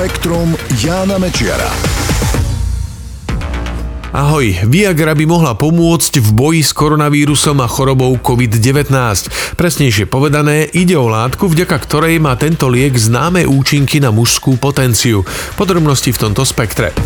Spektrum Jána Mečiara. Ahoj, Viagra by mohla pomôcť v boji s koronavírusom a chorobou COVID-19. Presnejšie povedané, ide o látku, vďaka ktorej má tento liek známe účinky na mužskú potenciu. Podrobnosti v tomto spektre.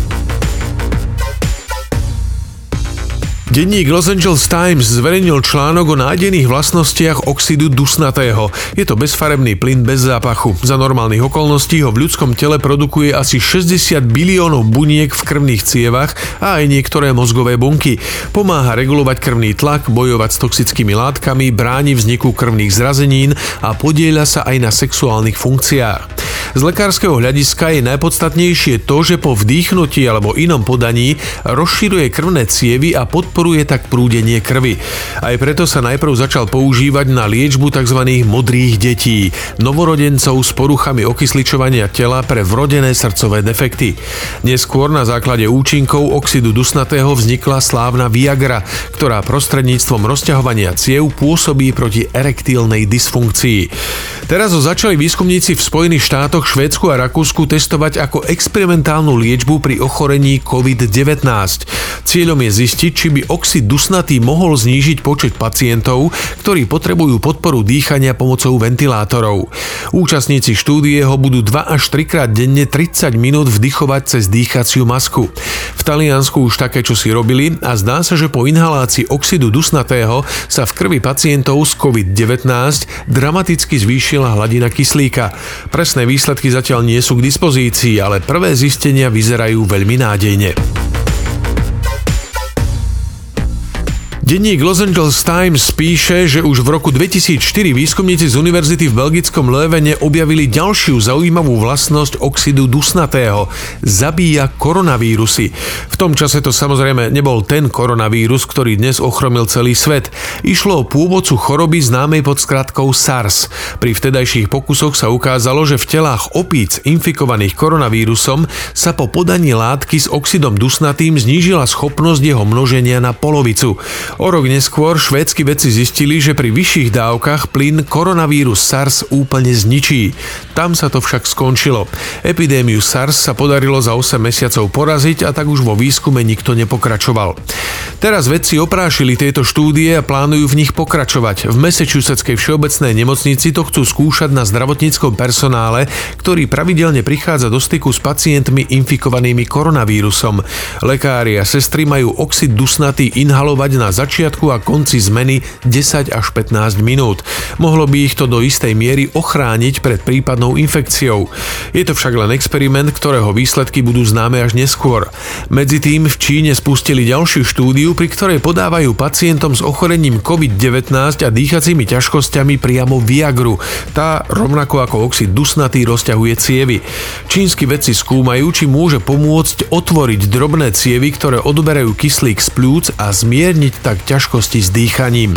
Denník Los Angeles Times zverejnil článok o nájdených vlastnostiach oxidu dusnatého. Je to bezfarebný plyn bez zápachu. Za normálnych okolností ho v ľudskom tele produkuje asi 60 biliónov buniek v krvných cievach a aj niektoré mozgové bunky. Pomáha regulovať krvný tlak, bojovať s toxickými látkami, bráni vzniku krvných zrazenín a podieľa sa aj na sexuálnych funkciách. Z lekárskeho hľadiska je najpodstatnejšie to, že po vdýchnutí alebo inom podaní rozširuje krvné cievy a podporuje tak prúdenie krvi. Aj preto sa najprv začal používať na liečbu tzv. modrých detí, novorodencov s poruchami okysličovania tela pre vrodené srdcové defekty. Neskôr na základe účinkov oxidu dusnatého vznikla slávna Viagra, ktorá prostredníctvom rozťahovania ciev pôsobí proti erektílnej dysfunkcii. Teraz ho začali výskumníci v Spojených štátoch Švédsku a Rakúsku testovať ako experimentálnu liečbu pri ochorení COVID-19. Cieľom je zistiť, či by oxid dusnatý mohol znížiť počet pacientov, ktorí potrebujú podporu dýchania pomocou ventilátorov. Účastníci štúdie ho budú 2 až 3 krát denne 30 minút vdychovať cez dýchaciu masku. V Taliansku už také čo si robili a zdá sa, že po inhalácii oxidu dusnatého sa v krvi pacientov s COVID-19 dramaticky zvýšila hladina kyslíka. Presné výsledky výsledky zatiaľ nie sú k dispozícii, ale prvé zistenia vyzerajú veľmi nádejne. Denník Los Angeles Times píše, že už v roku 2004 výskumníci z univerzity v belgickom Levene objavili ďalšiu zaujímavú vlastnosť oxidu dusnatého. Zabíja koronavírusy. V tom čase to samozrejme nebol ten koronavírus, ktorý dnes ochromil celý svet. Išlo o pôvodcu choroby známej pod skratkou SARS. Pri vtedajších pokusoch sa ukázalo, že v telách opíc infikovaných koronavírusom sa po podaní látky s oxidom dusnatým znížila schopnosť jeho množenia na polovicu. O rok neskôr švédsky vedci zistili, že pri vyšších dávkach plyn koronavírus SARS úplne zničí. Tam sa to však skončilo. Epidémiu SARS sa podarilo za 8 mesiacov poraziť a tak už vo výskume nikto nepokračoval. Teraz vedci oprášili tieto štúdie a plánujú v nich pokračovať. V Massachusettskej všeobecnej nemocnici to chcú skúšať na zdravotníckom personále, ktorý pravidelne prichádza do styku s pacientmi infikovanými koronavírusom. Lekári a sestry majú oxid dusnatý inhalovať na zač- začiatku a konci zmeny 10 až 15 minút. Mohlo by ich to do istej miery ochrániť pred prípadnou infekciou. Je to však len experiment, ktorého výsledky budú známe až neskôr. Medzi tým v Číne spustili ďalšiu štúdiu, pri ktorej podávajú pacientom s ochorením COVID-19 a dýchacími ťažkosťami priamo Viagru. Tá, rovnako ako oxid dusnatý, rozťahuje cievy. Čínsky vedci skúmajú, či môže pomôcť otvoriť drobné cievy, ktoré odberajú kyslík z plúc a zmierniť tak ťažkosti s dýchaním.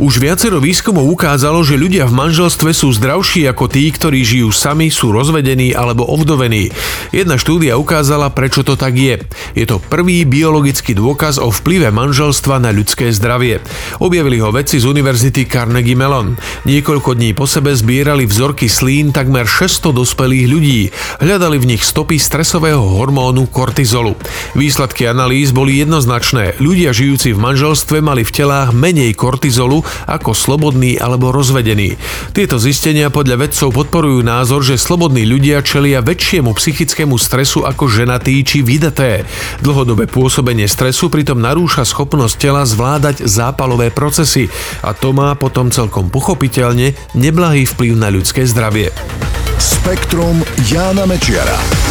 Už viacero výskumov ukázalo, že ľudia v manželstve sú zdravší ako tí, ktorí žijú sami, sú rozvedení alebo ovdovení. Jedna štúdia ukázala, prečo to tak je. Je to prvý biologický dôkaz o vplyve manželstva na ľudské zdravie. Objavili ho vedci z Univerzity Carnegie Mellon. Niekoľko dní po sebe zbierali vzorky slín takmer 600 dospelých ľudí. Hľadali v nich stopy stresového hormónu kortizolu. Výsledky analýz boli jednoznačné. Ľudia žijúci v manželstve mali v telách menej kortizolu ako slobodný alebo rozvedený. Tieto zistenia podľa vedcov podporujú názor, že slobodní ľudia čelia väčšiemu psychickému stresu ako ženatí či vydaté. Dlhodobé pôsobenie stresu pritom narúša schopnosť tela zvládať zápalové procesy a to má potom celkom pochopiteľne neblahý vplyv na ľudské zdravie. Spektrum Jána Mečiara.